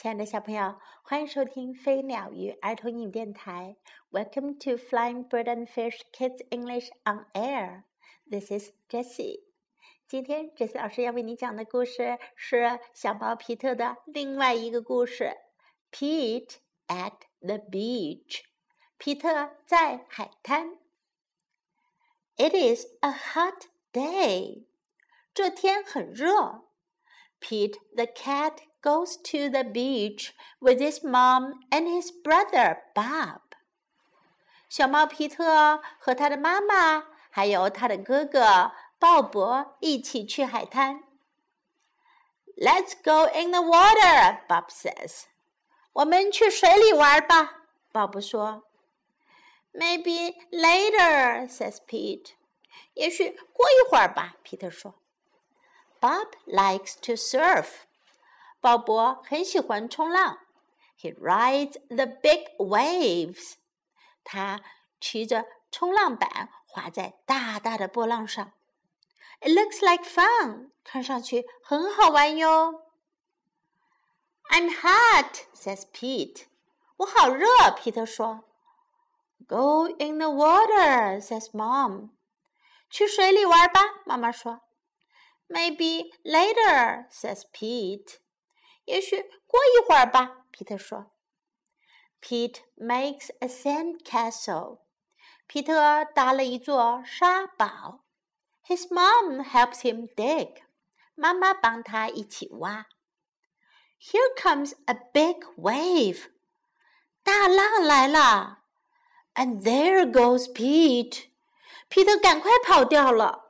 亲爱的小朋友，欢迎收听飞鸟与儿童英语电台。Welcome to Flying Bird and Fish Kids English on Air. This is Jessie. 今天，Jessie 老师要为你讲的故事是小猫皮特的另外一个故事。Pete at the beach. 皮特在海滩。It is a hot day. 这天很热。Pete the cat goes to the beach with his mom and his brother Bob. 小猫皮特和他的妈妈还有他的哥哥鲍勃一起去海滩。Let's go in the water, Bob says. 我们去水里玩吧，鲍勃说。Maybe later, says Pete. 也许过一会儿吧，皮特说。 Bob likes to surf. 鲍勃很喜欢冲浪，He rides the big waves。他骑着冲浪板划在大大的波浪上。It looks like fun，看上去很好玩哟。I'm hot，says Pete。我好热，皮特说。Go in the water，says Mom。去水里玩吧，妈妈说。 Maybe later，says Pete。也许过一会儿吧，皮特说。Pete makes a sand castle。皮特搭了一座沙堡。His mom helps him dig。妈妈帮他一起挖。Here comes a big wave。大浪来了。And there goes Pete。皮特赶快跑掉了。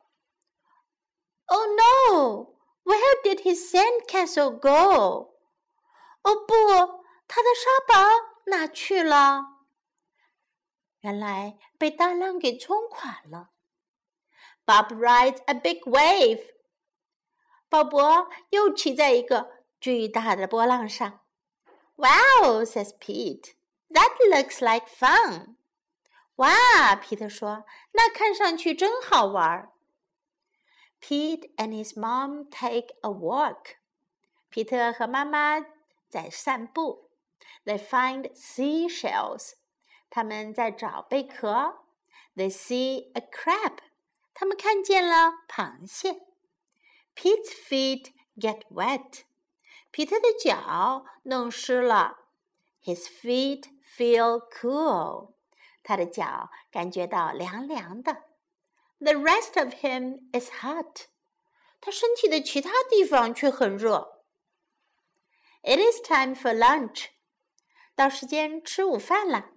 Oh no！Where did his sand castle go? 哦不，他的沙堡哪去了？原来被大浪给冲垮了。Bob rides a big wave. 鲍勃又骑在一个巨大的波浪上。Wow, says Pete. That looks like fun. 哇，皮特说，那看上去真好玩。 Pete and his mom take a walk. 皮特和妈妈在散步。They find seashells. 他们在找贝壳。They see a crab. 他们看见了螃蟹。Pete's feet get wet. 皮特的脚弄湿了。His feet feel cool. 他的脚感觉到凉凉的。 The rest of him is hot. 他身体的其他地方却很热。It is time for lunch. 到时间吃午饭了。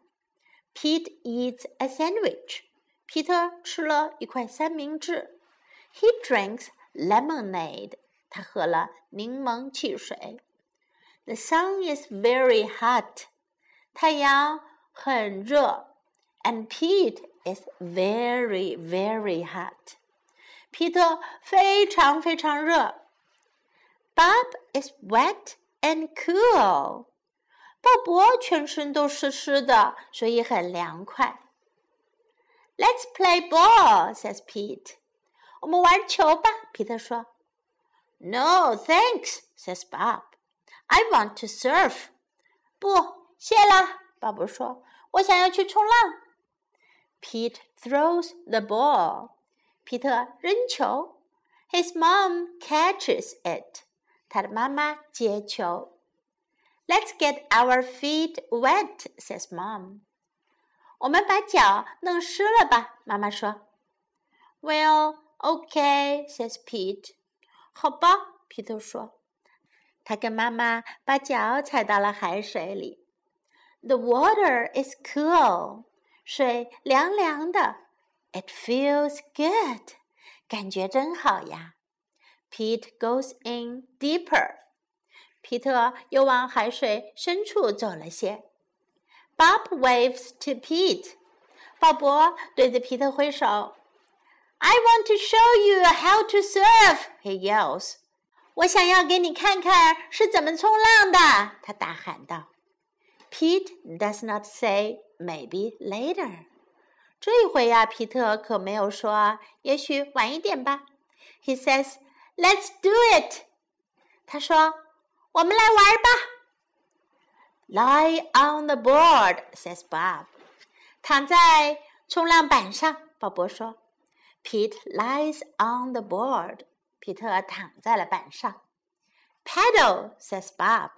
Pete eats a sandwich. 皮特吃了一块三明治。He drinks lemonade. 他喝了柠檬汽水。The sun is very hot. 太阳很热。 And Pete is very, very hot. 皮特非常非常热。Bob is wet and cool. 鲍勃全身都湿湿的，所以很凉快。Let's play ball, says Pete. 我们玩球吧，皮特说。No, thanks, says Bob. I want to surf. 不，谢了，鲍勃说。我想要去冲浪。 Pete throws the ball. 皮特扔球。His mom catches it. 他的妈妈接球。Let's get our feet wet, says mom. 我们把脚弄湿了吧？妈妈说。Well, okay, says Pete. 好吧，皮特说。他跟妈妈把脚踩到了海水里。The water is cool. 水凉凉的，It feels good，感觉真好呀。Pete goes in deeper，皮特又往海水深处走了些。Bob waves to Pete，鲍勃对着皮特挥手。I want to show you how to surf，he yells。我想要给你看看是怎么冲浪的，他大喊道。Pete does not say maybe later。这回呀，皮特可没有说也许晚一点吧。He says, "Let's do it." 他说：“我们来玩吧。” Lie on the board, says Bob. 躺在冲浪板上，鲍勃说。Pete lies on the board. 皮特躺在了板上。Paddle, says Bob.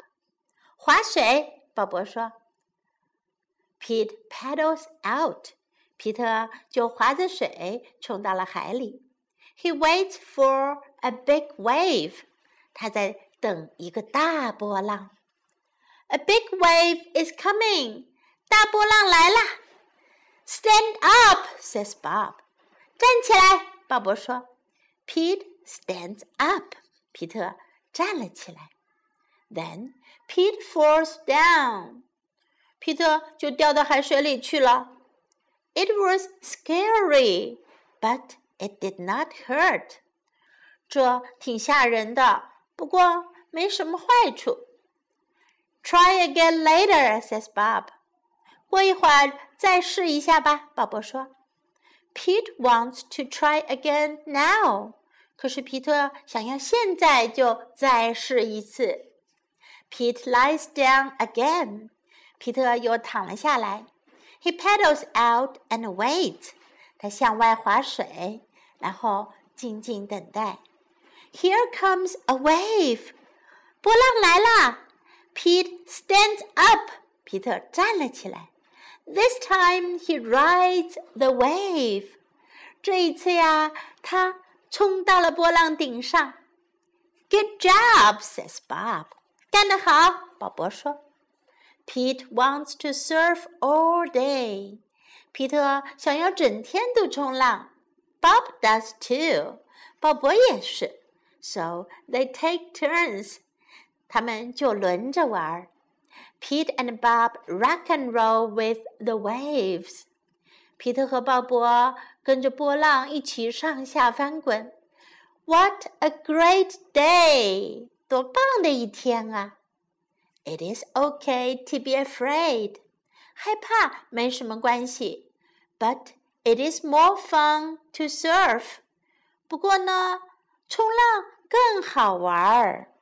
划水，鲍勃说。Pete paddles out. 皮特就划着水冲到了海里。He waits for a big wave. 他在等一个大波浪。A big wave is coming. 大波浪来啦。Stand up, says Bob. 站起来，鲍勃说。Pete stands up. 皮特站了起来。Then Pete falls down. 皮特就掉到海水里去了。It was scary, but it did not hurt. 这挺吓人的，不过没什么坏处。Try again later, says Bob. 过一会儿再试一下吧，鲍勃说。Pete wants to try again now. 可是皮特想要现在就再试一次。Pete lies down again. 皮特又躺了下来。He paddles out and waits。他向外划水，然后静静等待。Here comes a wave。波浪来了。Pete stands up。皮特站了起来。This time he rides the wave。这一次呀，他冲到了波浪顶上。Good job, says Bob。干得好，鲍勃说。Pete wants to surf all day. 皮特想要整天都冲浪。Bob does too. 鲍勃也是。So they take turns. 他们就轮着玩儿。Pete and Bob rock and roll with the waves. 皮特和鲍勃跟着波浪一起上下翻滚。What a great day！多棒的一天啊 ！It is okay to be afraid。害怕没什么关系，But it is more fun to surf。不过呢，冲浪更好玩儿。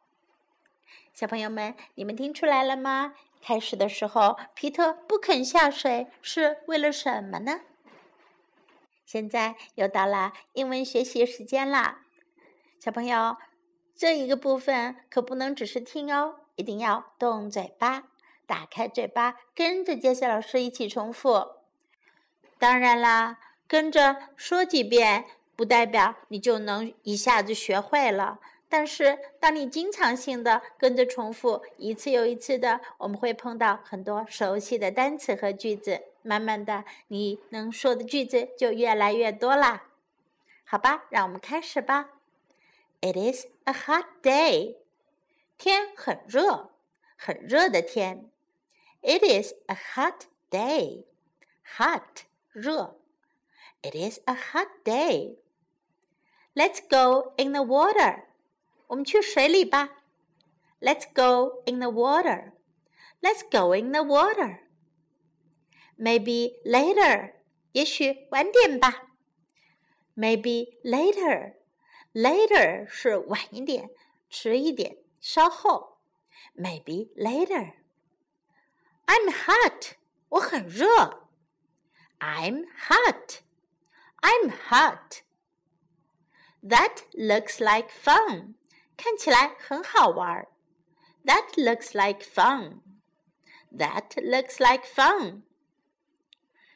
小朋友们，你们听出来了吗？开始的时候，皮特不肯下水是为了什么呢？现在又到了英文学习时间啦，小朋友，这一个部分可不能只是听哦，一定要动嘴巴，打开嘴巴，跟着杰西老师一起重复。当然啦，跟着说几遍，不代表你就能一下子学会了。但是，当你经常性的跟着重复一次又一次的，我们会碰到很多熟悉的单词和句子。慢慢的，你能说的句子就越来越多啦。好吧，让我们开始吧。It is a hot day，天很热，很热的天。It is a hot day，hot 热。It is a hot day。Let's go in the water。我们去水里吧。Let's go in the water. Let's go in the water. Maybe later. 也许晚点吧。Maybe later. Later 是晚一点、迟一点、 稍后。Maybe later. I'm hot. 我很热。I'm hot. I'm hot. That looks like fun. 看起来很好玩。That looks like fun. That looks like fun.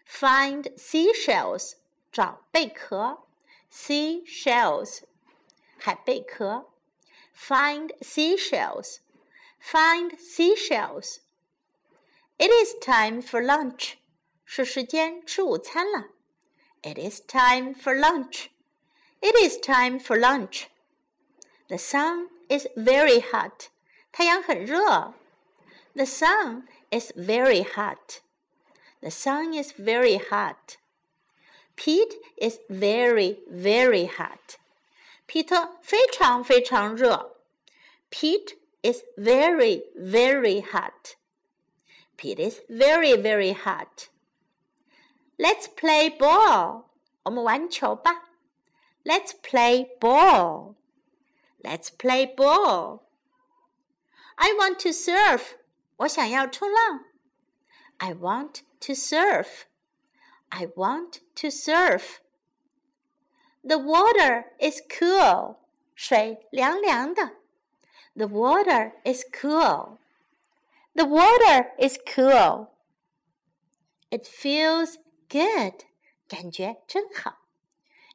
Find seashells. 找贝壳。Seashells. 海贝壳。 Find seashells. Find seashells. It is time for lunch. 是时间吃午餐了。It is time for lunch. It is time for lunch. The sun is very hot. 太阳很热。The sun is very hot. The sun is very hot. Pete is very, very hot. 皮特非常非常热。Pete is very, very hot. Pete is very, very hot. Let's play ball. 我们玩球吧。Let's play ball. Let's play ball. I want to surf. 我想要冲浪。I want to surf. I want to surf. The water is cool. 水凉凉的。The water is cool. The water is cool. It feels good. 感觉真好。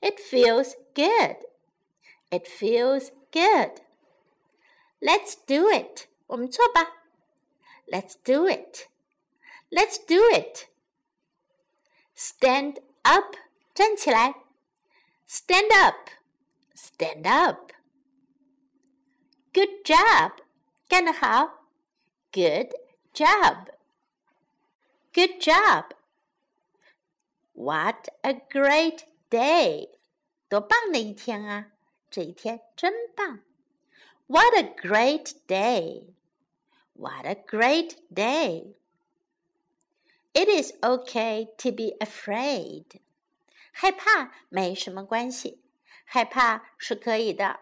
It feels good. It feels good. Let's do it. 我们做吧。Let's do it. Let's do it. Stand up. 站起来。 Stand up. Stand up. Good job. 干得好。Good job. Good job. What a great day! 多棒的一天啊！这一天真棒。What a great day! What a great day! It is okay to be afraid. 害怕没什么关系，害怕是可以的。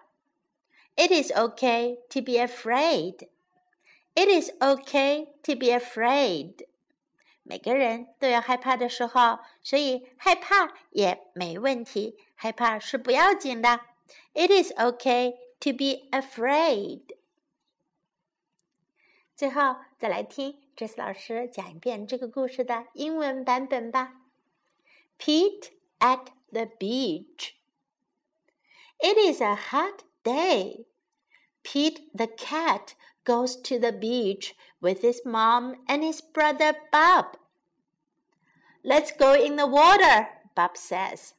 It is OK to be afraid. It is OK to be afraid. 每个人都有害怕的时候，所以害怕也没问题，害怕是不要紧的。It is OK to be afraid。最后再来听 Jess 老师讲一遍这个故事的英文版本吧。Pete at the beach. It is a hot day. Pete the cat goes to the beach with his mom and his brother Bob. Let's go in the water, Bob says.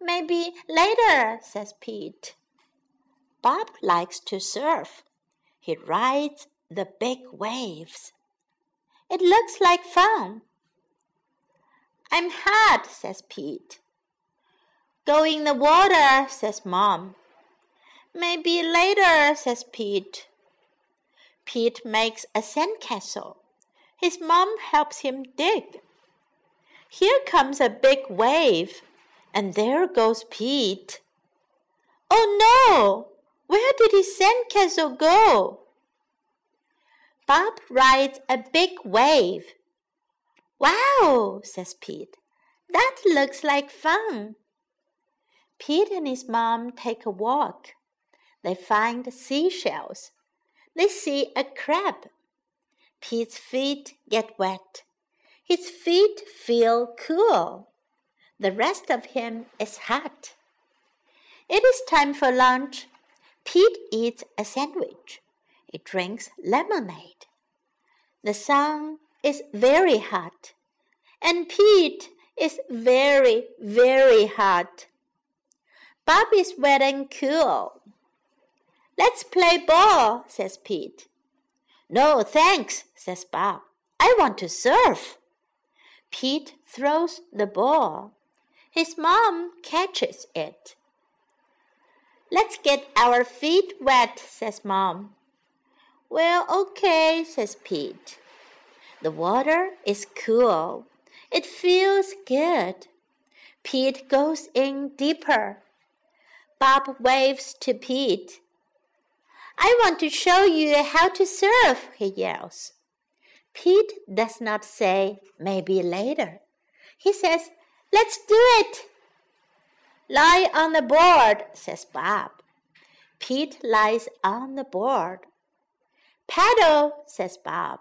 Maybe later, says Pete. Bob likes to surf. He rides the big waves. It looks like fun. I'm hot, says Pete. Go in the water, says Mom. Maybe later, says Pete. Pete makes a sandcastle. His mom helps him dig. Here comes a big wave, and there goes Pete. Oh no! Where did his sandcastle go? Bob rides a big wave. Wow, says Pete. That looks like fun. Pete and his mom take a walk. They find seashells they see a crab. Pete's feet get wet. His feet feel cool. The rest of him is hot. It is time for lunch. Pete eats a sandwich. He drinks lemonade. The sun is very hot, and Pete is very, very hot. Bob is wet and cool. Let's play ball, says Pete. No, thanks, says Bob. I want to surf. Pete throws the ball. His mom catches it. Let's get our feet wet, says Mom. Well, okay, says Pete. The water is cool. It feels good. Pete goes in deeper. Bob waves to Pete. I want to show you how to surf, he yells. Pete does not say maybe later. He says, Let's do it. Lie on the board, says Bob. Pete lies on the board. Paddle, says Bob.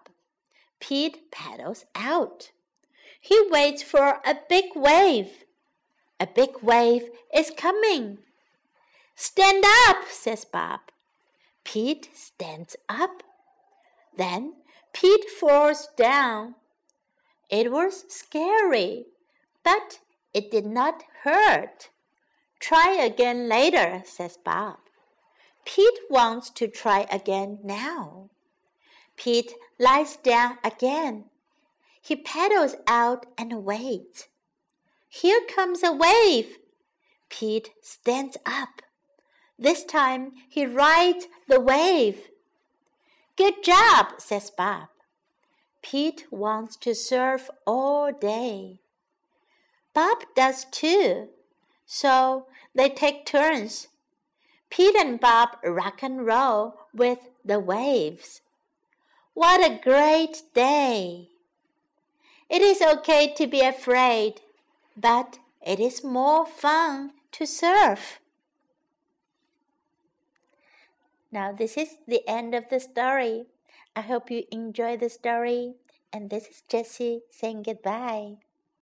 Pete paddles out. He waits for a big wave. A big wave is coming. Stand up, says Bob. Pete stands up. Then Pete falls down. It was scary, but it did not hurt. Try again later, says Bob. Pete wants to try again now. Pete lies down again. He paddles out and waits. Here comes a wave. Pete stands up. This time he rides the wave. Good job, says Bob. Pete wants to surf all day. Bob does too, so they take turns. Pete and Bob rock and roll with the waves. What a great day! It is okay to be afraid, but it is more fun to surf. Now, this is the end of the story. I hope you enjoy the story. And this is Jessie saying goodbye.